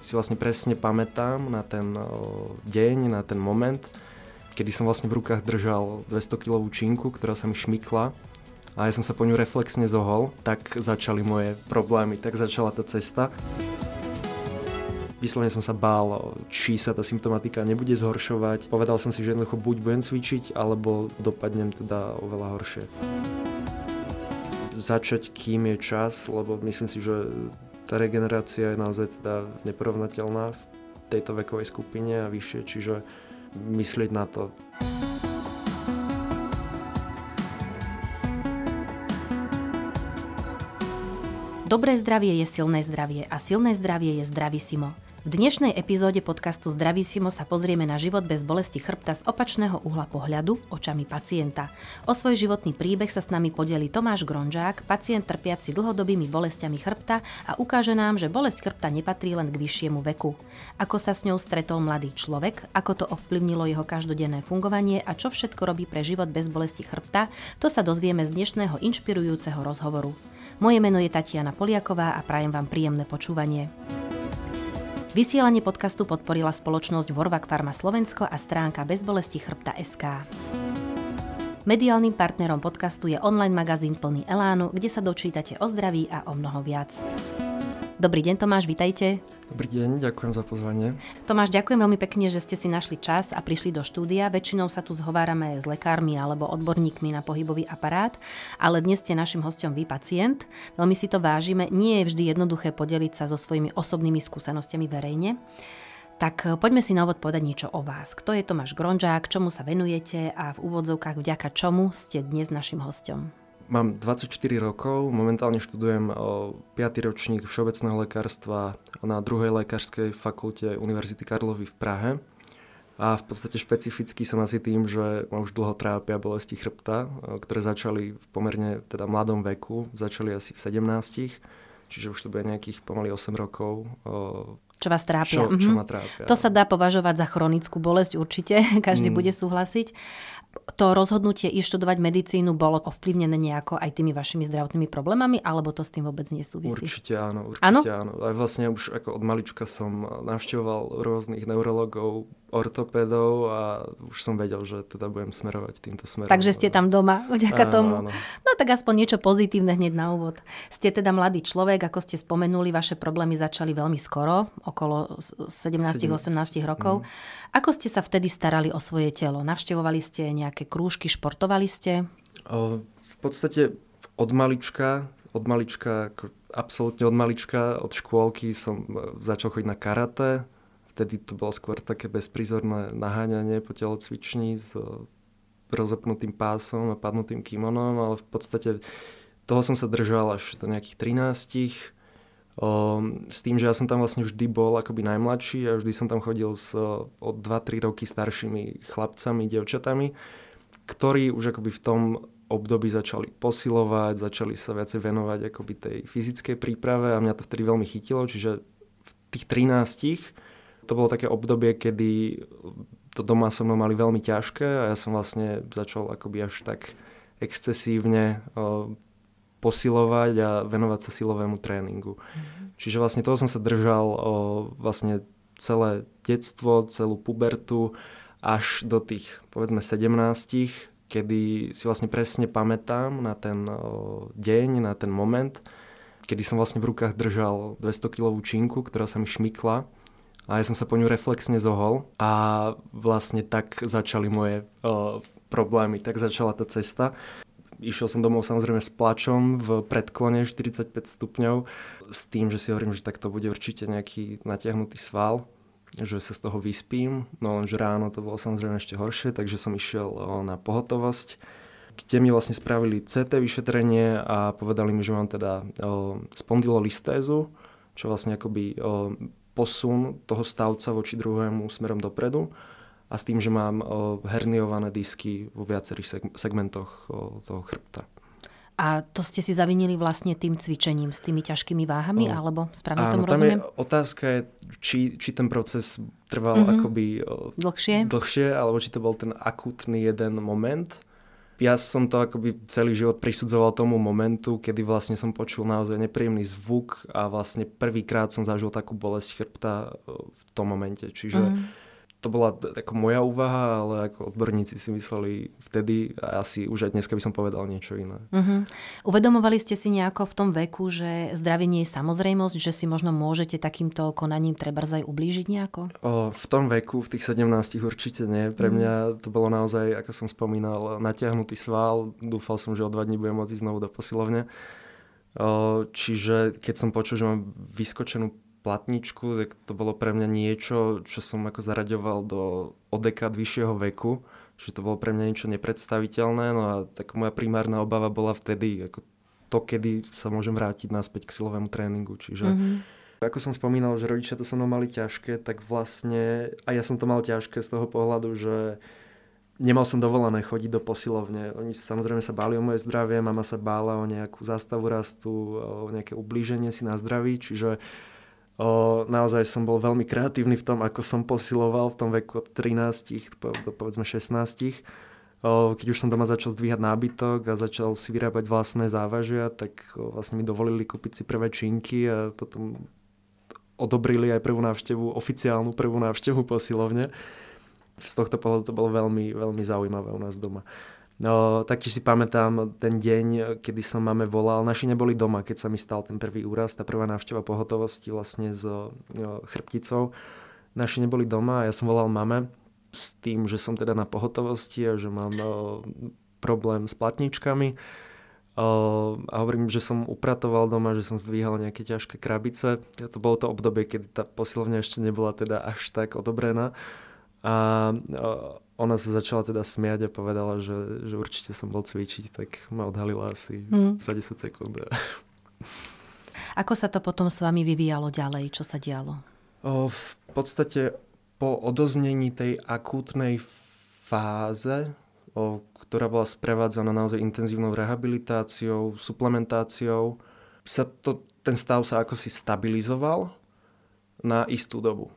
si vlastne presne pamätám na ten deň, na ten moment, kedy som vlastne v rukách držal 200 kilovú činku, ktorá sa mi šmykla a ja som sa po ňu reflexne zohol, tak začali moje problémy, tak začala tá cesta. Vyslovene som sa bál, či sa tá symptomatika nebude zhoršovať. Povedal som si, že jednoducho buď budem cvičiť, alebo dopadnem teda oveľa horšie. Začať, kým je čas, lebo myslím si, že tá regenerácia je naozaj teda neporovnateľná v tejto vekovej skupine a vyššie, čiže myslieť na to. Dobré zdravie je silné zdravie a silné zdravie je Simo. V dnešnej epizóde podcastu Simo sa pozrieme na život bez bolesti chrbta z opačného uhla pohľadu očami pacienta. O svoj životný príbeh sa s nami podeli Tomáš Gronžák, pacient trpiaci dlhodobými bolestiami chrbta a ukáže nám, že bolesť chrbta nepatrí len k vyššiemu veku. Ako sa s ňou stretol mladý človek, ako to ovplyvnilo jeho každodenné fungovanie a čo všetko robí pre život bez bolesti chrbta, to sa dozvieme z dnešného inšpirujúceho rozhovoru. Moje meno je Tatiana Poliaková a prajem vám príjemné počúvanie. Vysielanie podcastu podporila spoločnosť Vorvak Pharma Slovensko a stránka bezbolesti chrbta SK. Mediálnym partnerom podcastu je online magazín plný Elánu, kde sa dočítate o zdraví a o mnoho viac. Dobrý deň Tomáš, vitajte. Dobrý deň, ďakujem za pozvanie. Tomáš, ďakujem veľmi pekne, že ste si našli čas a prišli do štúdia. Väčšinou sa tu zhovárame s lekármi alebo odborníkmi na pohybový aparát, ale dnes ste našim hostom vy pacient. Veľmi si to vážime. Nie je vždy jednoduché podeliť sa so svojimi osobnými skúsenostiami verejne. Tak poďme si na úvod povedať niečo o vás. Kto je Tomáš Gronžák, čomu sa venujete a v úvodzovkách vďaka čomu ste dnes našim hostom? Mám 24 rokov, momentálne študujem 5. ročník všeobecného lekárstva na druhej lekárskej fakulte Univerzity Karlovy v Prahe. A v podstate špecificky som asi tým, že ma už dlho trápia bolesti chrbta, ktoré začali v pomerne teda mladom veku, začali asi v 17 čiže už to bude nejakých pomaly 8 rokov. Čo vás trápia. Čo, čo mhm. ma trápia. To sa dá považovať za chronickú bolesť určite, každý mm. bude súhlasiť to rozhodnutie študovať medicínu bolo ovplyvnené nejako aj tými vašimi zdravotnými problémami, alebo to s tým vôbec nesúvisí? Určite áno, určite áno. áno. Aj vlastne už ako od malička som navštevoval rôznych neurologov, ortopédov a už som vedel, že teda budem smerovať týmto smerom. Takže ste tam doma vďaka áno, tomu. Áno. No tak aspoň niečo pozitívne hneď na úvod. Ste teda mladý človek, ako ste spomenuli, vaše problémy začali veľmi skoro, okolo 17-18 rokov. Mm. Ako ste sa vtedy starali o svoje telo? Navštevovali ste nejaké krúžky, športovali ste? O, v podstate od malička, od malička, absolútne od malička, od škôlky som e, začal chodiť na karate, vtedy to bolo skôr také bezprizorné naháňanie po telocvični s rozopnutým pásom a padnutým kimonom, ale v podstate toho som sa držal až do nejakých 13 Um, s tým, že ja som tam vlastne vždy bol akoby najmladší a vždy som tam chodil s o 2-3 roky staršími chlapcami, devčatami, ktorí už akoby v tom období začali posilovať, začali sa viacej venovať akoby tej fyzickej príprave a mňa to vtedy veľmi chytilo, čiže v tých 13 to bolo také obdobie, kedy to doma so mnou mali veľmi ťažké a ja som vlastne začal akoby až tak excesívne o, posilovať a venovať sa silovému tréningu. Mm-hmm. Čiže vlastne toho som sa držal o, vlastne celé detstvo, celú pubertu až do tých povedzme 17, kedy si vlastne presne pamätám na ten o, deň, na ten moment, kedy som vlastne v rukách držal 200 kilovú činku, ktorá sa mi šmykla a ja som sa po ňu reflexne zohol a vlastne tak začali moje o, problémy, tak začala tá cesta. Išiel som domov samozrejme s plačom v predklone 45 stupňov s tým, že si hovorím, že tak to bude určite nejaký natiahnutý sval, že sa z toho vyspím, no lenže ráno to bolo samozrejme ešte horšie, takže som išiel na pohotovosť kde mi vlastne spravili CT vyšetrenie a povedali mi, že mám teda spondylolistézu, čo vlastne akoby posun toho stavca voči druhému smerom dopredu a s tým, že mám herniované disky vo viacerých segmentoch toho chrbta. A to ste si zavinili vlastne tým cvičením, s tými ťažkými váhami, o, alebo správne tomu tam rozumiem? Je, otázka je, či, či ten proces trval mm-hmm. akoby dlhšie? dlhšie, alebo či to bol ten akutný jeden moment. ja som to akoby celý život prisudzoval tomu momentu, kedy vlastne som počul naozaj nepríjemný zvuk a vlastne prvýkrát som zažil takú bolesť chrbta v tom momente. Čiže mm to bola ako moja úvaha, ale ako odborníci si mysleli vtedy a asi už aj dneska by som povedal niečo iné. Uh-huh. Uvedomovali ste si nejako v tom veku, že zdravie nie je samozrejmosť, že si možno môžete takýmto konaním treba aj ublížiť nejako? O, v tom veku, v tých 17 určite nie. Pre mhm. mňa to bolo naozaj, ako som spomínal, natiahnutý sval. Dúfal som, že o dva dní budem môcť znovu do posilovne. O, čiže keď som počul, že mám vyskočenú platničku, tak to bolo pre mňa niečo, čo som ako zaraďoval do o dekád vyššieho veku, že to bolo pre mňa niečo nepredstaviteľné, no a tak moja primárna obava bola vtedy, ako to, kedy sa môžem vrátiť naspäť k silovému tréningu, čiže mm-hmm. Ako som spomínal, že rodičia to so mnou mali ťažké, tak vlastne a ja som to mal ťažké z toho pohľadu, že nemal som dovolené chodiť do posilovne. Oni samozrejme sa báli o moje zdravie, mama sa bála o nejakú zástavu rastu, o nejaké ublíženie si na zdraví, čiže O, naozaj som bol veľmi kreatívny v tom, ako som posiloval v tom veku od 13 do povedzme 16. O, keď už som doma začal zdvíhať nábytok a začal si vyrábať vlastné závažia, tak o, vlastne mi dovolili kúpiť si prvé činky a potom odobrili aj prvú návštevu, oficiálnu prvú návštevu posilovne. Z tohto pohľadu to bolo veľmi, veľmi zaujímavé u nás doma. No, taktiež si pamätám ten deň, kedy som máme volal. Naši neboli doma, keď sa mi stal ten prvý úraz, tá prvá návšteva pohotovosti vlastne s no, chrbticou. Naši neboli doma a ja som volal mame s tým, že som teda na pohotovosti a že mám no, problém s platničkami. a hovorím, že som upratoval doma, že som zdvíhal nejaké ťažké krabice. To bolo to obdobie, keď tá posilovňa ešte nebola teda až tak odobrená. A ona sa začala teda smiať a povedala, že, že určite som bol cvičiť, tak ma odhalila asi hmm. za 10 sekúnd. Ako sa to potom s vami vyvíjalo ďalej? Čo sa dialo? O, v podstate po odoznení tej akútnej fáze, o, ktorá bola sprevádzaná naozaj intenzívnou rehabilitáciou, suplementáciou, sa to, ten stav sa ako si stabilizoval na istú dobu.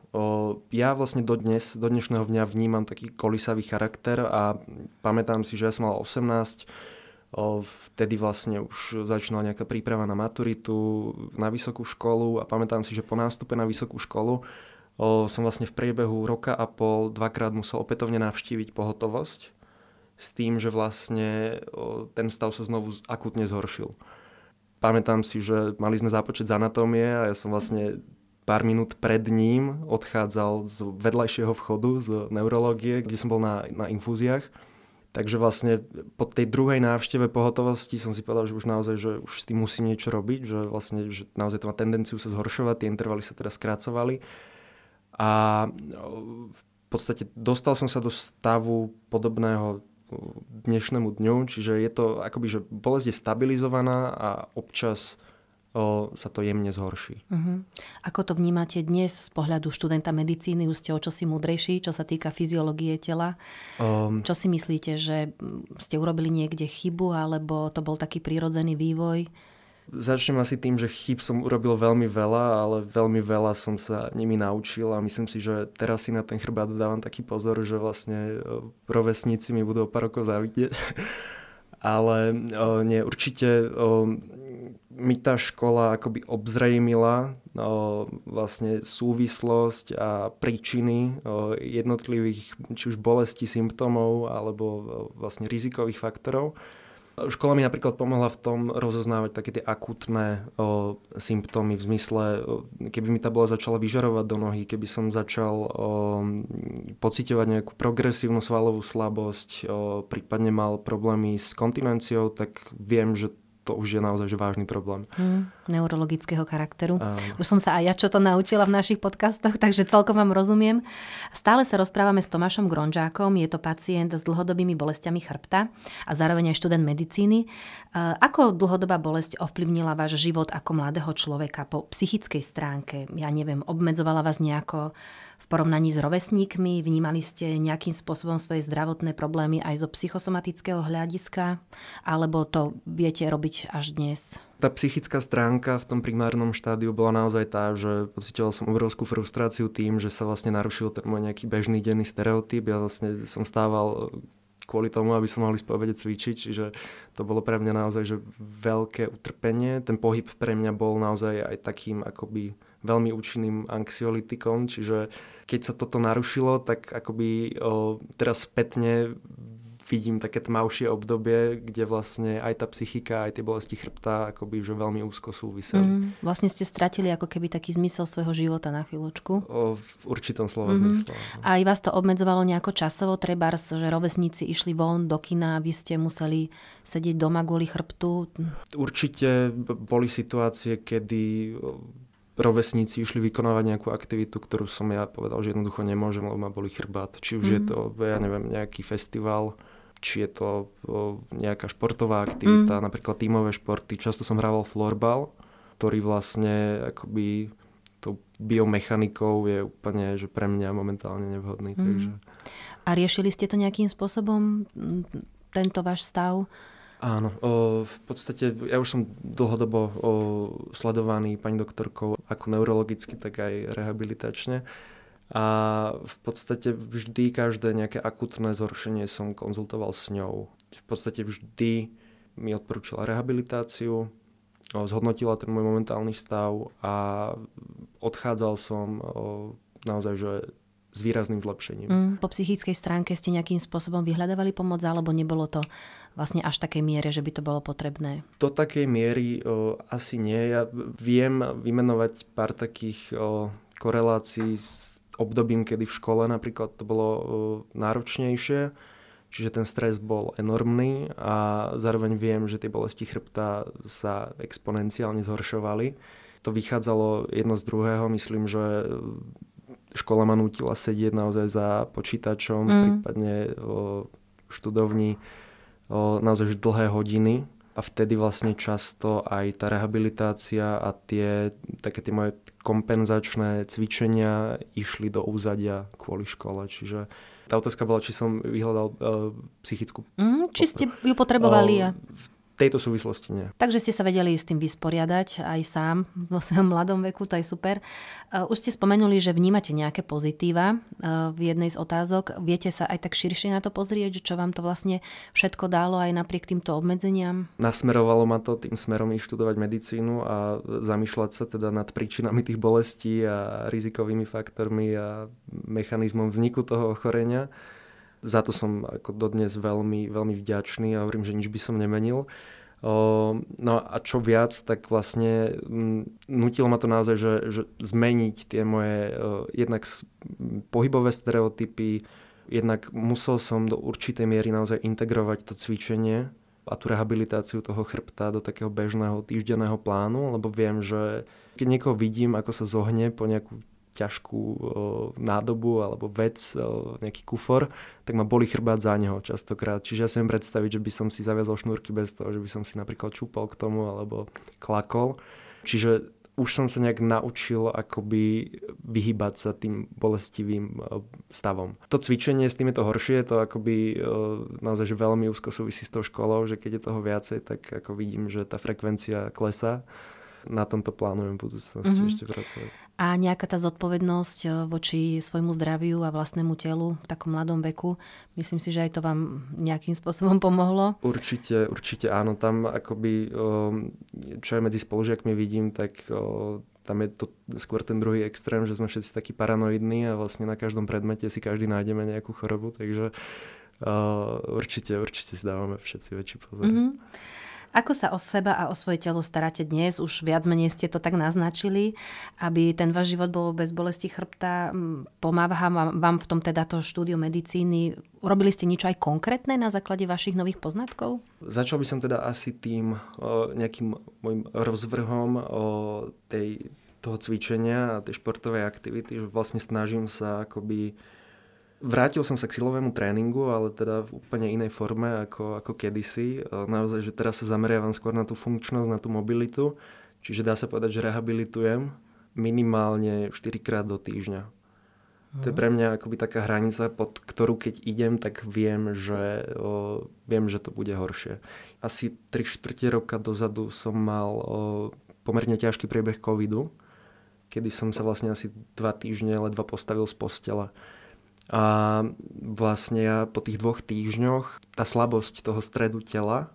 Ja vlastne do dnes, do dnešného dňa vnímam taký kolisavý charakter a pamätám si, že ja som mal 18, o, vtedy vlastne už začínala nejaká príprava na maturitu, na vysokú školu a pamätám si, že po nástupe na vysokú školu som vlastne v priebehu roka a pol dvakrát musel opätovne navštíviť pohotovosť s tým, že vlastne ten stav sa znovu akutne zhoršil. Pamätám si, že mali sme zápočet z anatómie a ja som vlastne pár minút pred ním odchádzal z vedľajšieho vchodu z neurológie, kde som bol na, na infúziách. Takže vlastne po tej druhej návšteve pohotovosti som si povedal, že už naozaj, že už s tým musím niečo robiť, že vlastne že naozaj to má tendenciu sa zhoršovať, tie intervaly sa teda skracovali. A v podstate dostal som sa do stavu podobného dnešnému dňu, čiže je to akoby, že bolesť je stabilizovaná a občas o, sa to jemne zhorší. Uh-huh. Ako to vnímate dnes z pohľadu študenta medicíny? Už ste o čosi múdrejší, čo sa týka fyziológie tela. Um, čo si myslíte, že ste urobili niekde chybu, alebo to bol taký prírodzený vývoj? Začnem asi tým, že chyb som urobil veľmi veľa, ale veľmi veľa som sa nimi naučil a myslím si, že teraz si na ten chrbát dávam taký pozor, že vlastne rovesníci mi budú o pár rokov závidieť. ale o, nie, určite o, mi tá škola akoby obzrejmila o, vlastne súvislosť a príčiny o, jednotlivých či už bolesti, symptómov alebo o, vlastne rizikových faktorov. Škola mi napríklad pomohla v tom rozoznávať také tie akutné o, symptómy v zmysle, o, keby mi tá bola začala vyžarovať do nohy, keby som začal o, pocitovať nejakú progresívnu svalovú slabosť, o, prípadne mal problémy s kontinenciou, tak viem, že to už je naozaj že vážny problém. Hmm, neurologického charakteru. Um. Už som sa aj ja čo to naučila v našich podcastoch, takže celkom vám rozumiem. Stále sa rozprávame s Tomášom Gronžákom, je to pacient s dlhodobými bolestiami chrbta a zároveň aj študent medicíny. Ako dlhodobá bolesť ovplyvnila váš život ako mladého človeka po psychickej stránke? Ja neviem, obmedzovala vás nejako v porovnaní s rovesníkmi? Vnímali ste nejakým spôsobom svoje zdravotné problémy aj zo psychosomatického hľadiska? Alebo to viete robiť až dnes? Tá psychická stránka v tom primárnom štádiu bola naozaj tá, že pocitoval som obrovskú frustráciu tým, že sa vlastne narušil ten môj nejaký bežný denný stereotyp. Ja vlastne som stával kvôli tomu, aby som mohli spovede cvičiť, čiže to bolo pre mňa naozaj že veľké utrpenie. Ten pohyb pre mňa bol naozaj aj takým akoby veľmi účinným anxiolitikom, čiže keď sa toto narušilo, tak akoby o, teraz spätne vidím také tmavšie obdobie, kde vlastne aj tá psychika, aj tie bolesti chrbta akoby že veľmi úzko súviseli. Mm, vlastne ste stratili ako keby taký zmysel svojho života na chvíľočku. O, v určitom slova mm-hmm. zmysle. A aj vás to obmedzovalo nejako časovo, trebárs, že rovesníci išli von do kina a vy ste museli sedieť doma kvôli chrbtu? Určite boli situácie, kedy rovesníci išli vykonávať nejakú aktivitu, ktorú som ja povedal, že jednoducho nemôžem, lebo ma boli chrbát. Či už mm. je to, ja neviem, nejaký festival, či je to nejaká športová aktivita, mm. napríklad tímové športy. Často som hrával florbal, ktorý vlastne akoby tou biomechanikou je úplne že pre mňa momentálne nevhodný. Mm. Takže... A riešili ste to nejakým spôsobom, tento váš stav? Áno, o, v podstate ja už som dlhodobo o, sledovaný pani doktorkou ako neurologicky, tak aj rehabilitačne. A v podstate vždy každé nejaké akutné zhoršenie som konzultoval s ňou. V podstate vždy mi odporúčila rehabilitáciu, zhodnotila ten môj momentálny stav a odchádzal som naozaj že s výrazným zlepšením. Mm, po psychickej stránke ste nejakým spôsobom vyhľadávali pomoc, alebo nebolo to vlastne až takej miere, že by to bolo potrebné? Do takej miery o, asi nie. Ja viem vymenovať pár takých o, korelácií s obdobím, kedy v škole napríklad to bolo o, náročnejšie, čiže ten stres bol enormný a zároveň viem, že tie bolesti chrbta sa exponenciálne zhoršovali. To vychádzalo jedno z druhého. Myslím, že škola ma nutila sedieť naozaj za počítačom, mm. prípadne o študovni o naozaj dlhé hodiny a vtedy vlastne často aj tá rehabilitácia a tie také tie moje kompenzačné cvičenia išli do úzadia kvôli škole. Čiže tá otázka bola, či som vyhľadal uh, psychickú... Mm, či ste ju potrebovali. Uh, v tejto súvislosti nie. Takže ste sa vedeli s tým vysporiadať aj sám vo svojom mladom veku, to je super. Už ste spomenuli, že vnímate nejaké pozitíva v jednej z otázok. Viete sa aj tak širšie na to pozrieť, čo vám to vlastne všetko dalo aj napriek týmto obmedzeniam? Nasmerovalo ma to tým smerom i študovať medicínu a zamýšľať sa teda nad príčinami tých bolestí a rizikovými faktormi a mechanizmom vzniku toho ochorenia za to som ako dodnes veľmi, veľmi vďačný a hovorím, že nič by som nemenil. No a čo viac, tak vlastne nutilo ma to naozaj, že, že zmeniť tie moje jednak pohybové stereotypy, jednak musel som do určitej miery naozaj integrovať to cvičenie a tú rehabilitáciu toho chrbta do takého bežného týždenného plánu, lebo viem, že keď niekoho vidím, ako sa zohne po nejakú ťažkú o, nádobu alebo vec, o, nejaký kufor, tak ma boli chrbát za neho častokrát. Čiže ja si viem predstaviť, že by som si zaviazol šnúrky bez toho, že by som si napríklad čúpol k tomu alebo klakol. Čiže už som sa nejak naučil akoby vyhybať sa tým bolestivým stavom. To cvičenie s tým je to horšie, to akoby naozaj že veľmi úzko súvisí s tou školou, že keď je toho viacej, tak ako vidím, že tá frekvencia klesá na tomto plánujem v budúcnosti mm-hmm. ešte pracovať. A nejaká tá zodpovednosť eh, voči svojmu zdraviu a vlastnému telu v takom mladom veku, myslím si, že aj to vám nejakým spôsobom pomohlo? Určite, určite áno. Tam akoby, čo aj medzi spolužiakmi vidím, tak tam je to skôr ten druhý extrém, že sme všetci takí paranoidní a vlastne na každom predmete si každý nájdeme nejakú chorobu, takže určite, určite si dávame všetci väčší pozor. Mm-hmm. Ako sa o seba a o svoje telo staráte dnes? Už viac menej ste to tak naznačili, aby ten váš život bol bez bolesti chrbta. Pomáha vám v tom teda to štúdiu medicíny. Urobili ste niečo aj konkrétne na základe vašich nových poznatkov? Začal by som teda asi tým nejakým môjim rozvrhom o tej, toho cvičenia a tej športovej aktivity, že vlastne snažím sa akoby Vrátil som sa k silovému tréningu, ale teda v úplne inej forme ako, ako kedysi. Naozaj, že teraz sa zameriavam skôr na tú funkčnosť, na tú mobilitu. Čiže dá sa povedať, že rehabilitujem minimálne 4 krát do týždňa. To je pre mňa akoby taká hranica, pod ktorú keď idem, tak viem, že, o, viem, že to bude horšie. Asi 3 čtvrte roka dozadu som mal o, pomerne ťažký priebeh covidu, kedy som sa vlastne asi 2 týždne ledva postavil z postela A vlastne ja po tých dvoch týždňoch tá slabosť toho stredu tela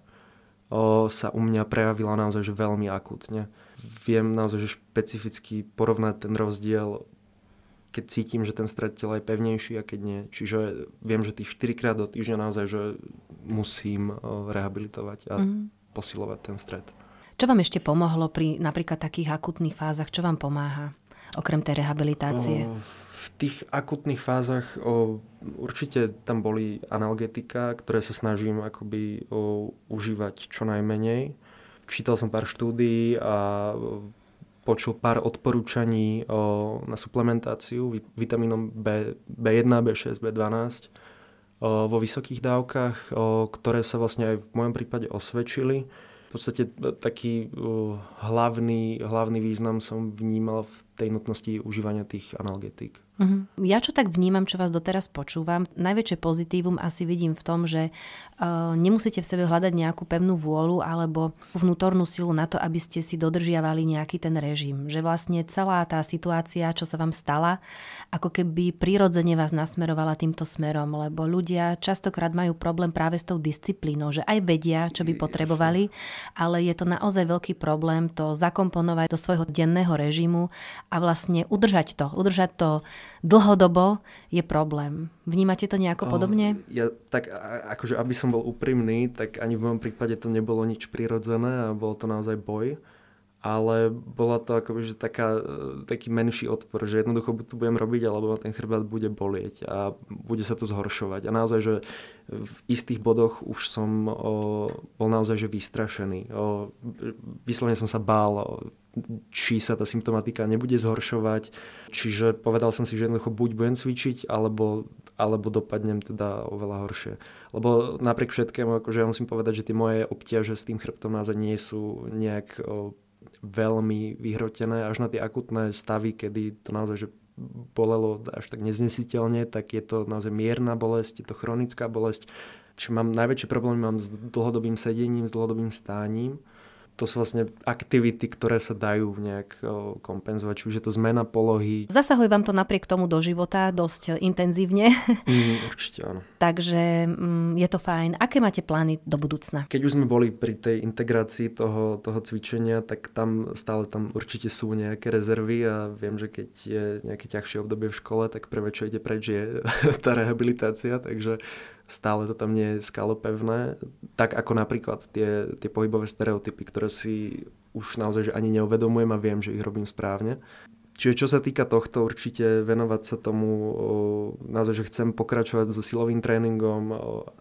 o, sa u mňa prejavila naozaj že veľmi akutne. Viem naozaj že špecificky porovnať ten rozdiel keď cítim, že ten stred tela je pevnejší a keď nie. Čiže viem, že tých 4 krát do týždňa naozaj, že musím rehabilitovať a mm. posilovať ten stred. Čo vám ešte pomohlo pri napríklad takých akutných fázach? Čo vám pomáha? Okrem tej rehabilitácie. O, tých akutných fázach o, určite tam boli analgetika, ktoré sa snažím akoby o, užívať čo najmenej. Čítal som pár štúdií a počul pár odporúčaní o, na suplementáciu vitamínom B, B1, B6, B12 o, vo vysokých dávkach, o, ktoré sa vlastne aj v mojom prípade osvedčili. V podstate e, taký uh, hlavný, hlavný význam som vnímal v tej nutnosti užívania tých analgetík. Uh-huh. Ja čo tak vnímam, čo vás doteraz počúvam, najväčšie pozitívum asi vidím v tom, že uh, nemusíte v sebe hľadať nejakú pevnú vôľu alebo vnútornú silu na to, aby ste si dodržiavali nejaký ten režim. Že vlastne celá tá situácia, čo sa vám stala, ako keby prirodzene vás nasmerovala týmto smerom, lebo ľudia častokrát majú problém práve s tou disciplínou, že aj vedia, čo by potrebovali, ale je to naozaj veľký problém to zakomponovať do svojho denného režimu a vlastne udržať to, udržať to dlhodobo je problém. Vnímate to nejako podobne? Ja tak akože aby som bol úprimný, tak ani v mojom prípade to nebolo nič prirodzené a bol to naozaj boj ale bola to akoby, že taká, e, taký menší odpor, že jednoducho to budem robiť, alebo ten chrbát bude bolieť a bude sa to zhoršovať. A naozaj, že v istých bodoch už som o, bol naozaj že vystrašený. O, vyslovene som sa bál, o, či sa tá symptomatika nebude zhoršovať. Čiže povedal som si, že jednoducho buď budem cvičiť, alebo, alebo dopadnem teda oveľa horšie. Lebo napriek všetkému, akože ja musím povedať, že tie moje obťaže s tým chrbtom naozaj nie sú nejak o, veľmi vyhrotené až na tie akutné stavy, kedy to naozaj že bolelo až tak neznesiteľne, tak je to naozaj mierna bolesť, je to chronická bolesť. Čiže mám najväčšie problémy mám s dlhodobým sedením, s dlhodobým stáním to sú vlastne aktivity, ktoré sa dajú nejak kompenzovať, či už je to zmena polohy. Zasahuje vám to napriek tomu do života dosť intenzívne. Mm, určite áno. Takže mm, je to fajn. Aké máte plány do budúcna? Keď už sme boli pri tej integrácii toho, toho cvičenia, tak tam stále tam určite sú nejaké rezervy a viem, že keď je nejaké ťažšie obdobie v škole, tak prvé, čo ide preč, je tá rehabilitácia, takže stále to tam nie je skalopevné, tak ako napríklad tie, tie pohybové stereotypy, ktoré si už naozaj že ani neuvedomujem a viem, že ich robím správne. Čiže čo sa týka tohto, určite venovať sa tomu, naozaj, že chcem pokračovať so silovým tréningom,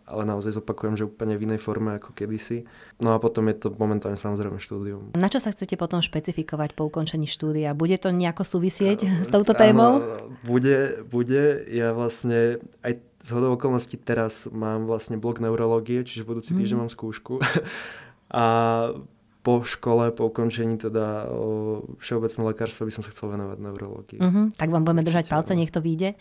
ale naozaj zopakujem, že úplne v inej forme ako kedysi. No a potom je to momentálne samozrejme štúdium. Na čo sa chcete potom špecifikovať po ukončení štúdia? Bude to nejako súvisieť s touto témou? Áno, bude, bude. Ja vlastne aj z hodou okolností teraz mám vlastne blok neurológie, čiže budúci týždeň mm. mám skúšku. a po škole, po ukončení teda o všeobecné lekárstvo by som sa chcel venovať neurológii. Uh-huh, tak vám budeme držať palce, nech to vyjde.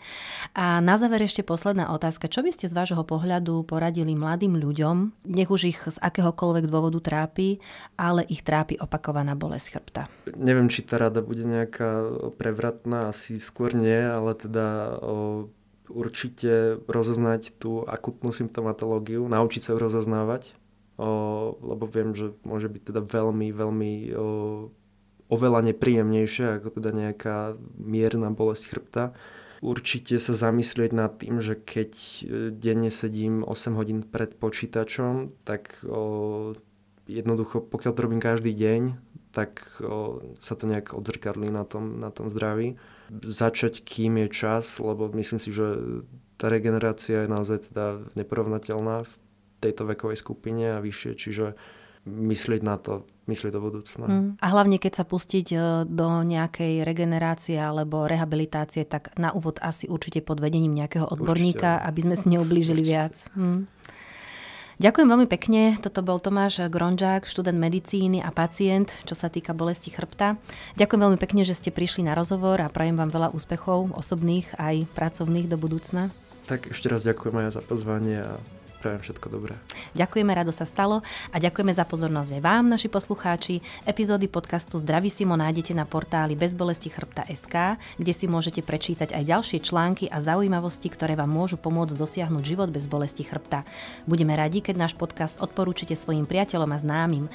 A na záver ešte posledná otázka. Čo by ste z vášho pohľadu poradili mladým ľuďom, nech už ich z akéhokoľvek dôvodu trápi, ale ich trápi opakovaná bolesť chrbta? Neviem, či tá rada bude nejaká prevratná, asi skôr nie, ale teda o, určite rozoznať tú akutnú symptomatológiu, naučiť sa ju rozoznávať, lebo viem, že môže byť teda veľmi, veľmi oveľa nepríjemnejšia ako teda nejaká mierna bolesť chrbta. Určite sa zamyslieť nad tým, že keď e, denne sedím 8 hodín pred počítačom, tak jednoducho, pokiaľ to robím každý deň, tak o, sa to nejak odzrkadlí na tom, na tom zdraví. Začať, kým je čas, lebo myslím si, že tá regenerácia je naozaj teda neporovnateľná v tejto vekovej skupine a vyššie, čiže myslieť na to, myslieť do budúcna. Mm. A hlavne, keď sa pustiť e, do nejakej regenerácie alebo rehabilitácie, tak na úvod asi určite pod vedením nejakého odborníka, určite. aby sme si neublížili určite. viac. Mm. Ďakujem veľmi pekne. Toto bol Tomáš Gronžák, študent medicíny a pacient, čo sa týka bolesti chrbta. Ďakujem veľmi pekne, že ste prišli na rozhovor a prajem vám veľa úspechov osobných aj pracovných do budúcna. Tak ešte raz ďakujem aj za pozvanie a prajem všetko dobré. Ďakujeme, rado sa stalo a ďakujeme za pozornosť aj vám, naši poslucháči. Epizódy podcastu Simo nájdete na portáli bezbolesti chrbta SK, kde si môžete prečítať aj ďalšie články a zaujímavosti, ktoré vám môžu pomôcť dosiahnuť život bez bolesti chrbta. Budeme radi, keď náš podcast odporúčite svojim priateľom a známym.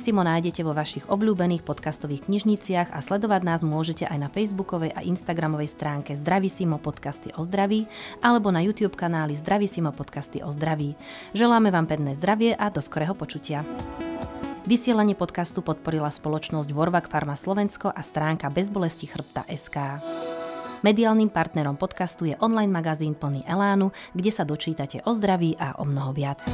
Simo nájdete vo vašich obľúbených podcastových knižniciach a sledovať nás môžete aj na facebookovej a instagramovej stránke Simo podcasty o zdraví alebo na YouTube kanáli Simo podcasty o zdraví. Želáme vám pevné zdravie a do skorého počutia. Vysielanie podcastu podporila spoločnosť Vorvak Pharma Slovensko a stránka bezbolesti chrbta SK. Mediálnym partnerom podcastu je online magazín plný Elánu, kde sa dočítate o zdraví a o mnoho viac.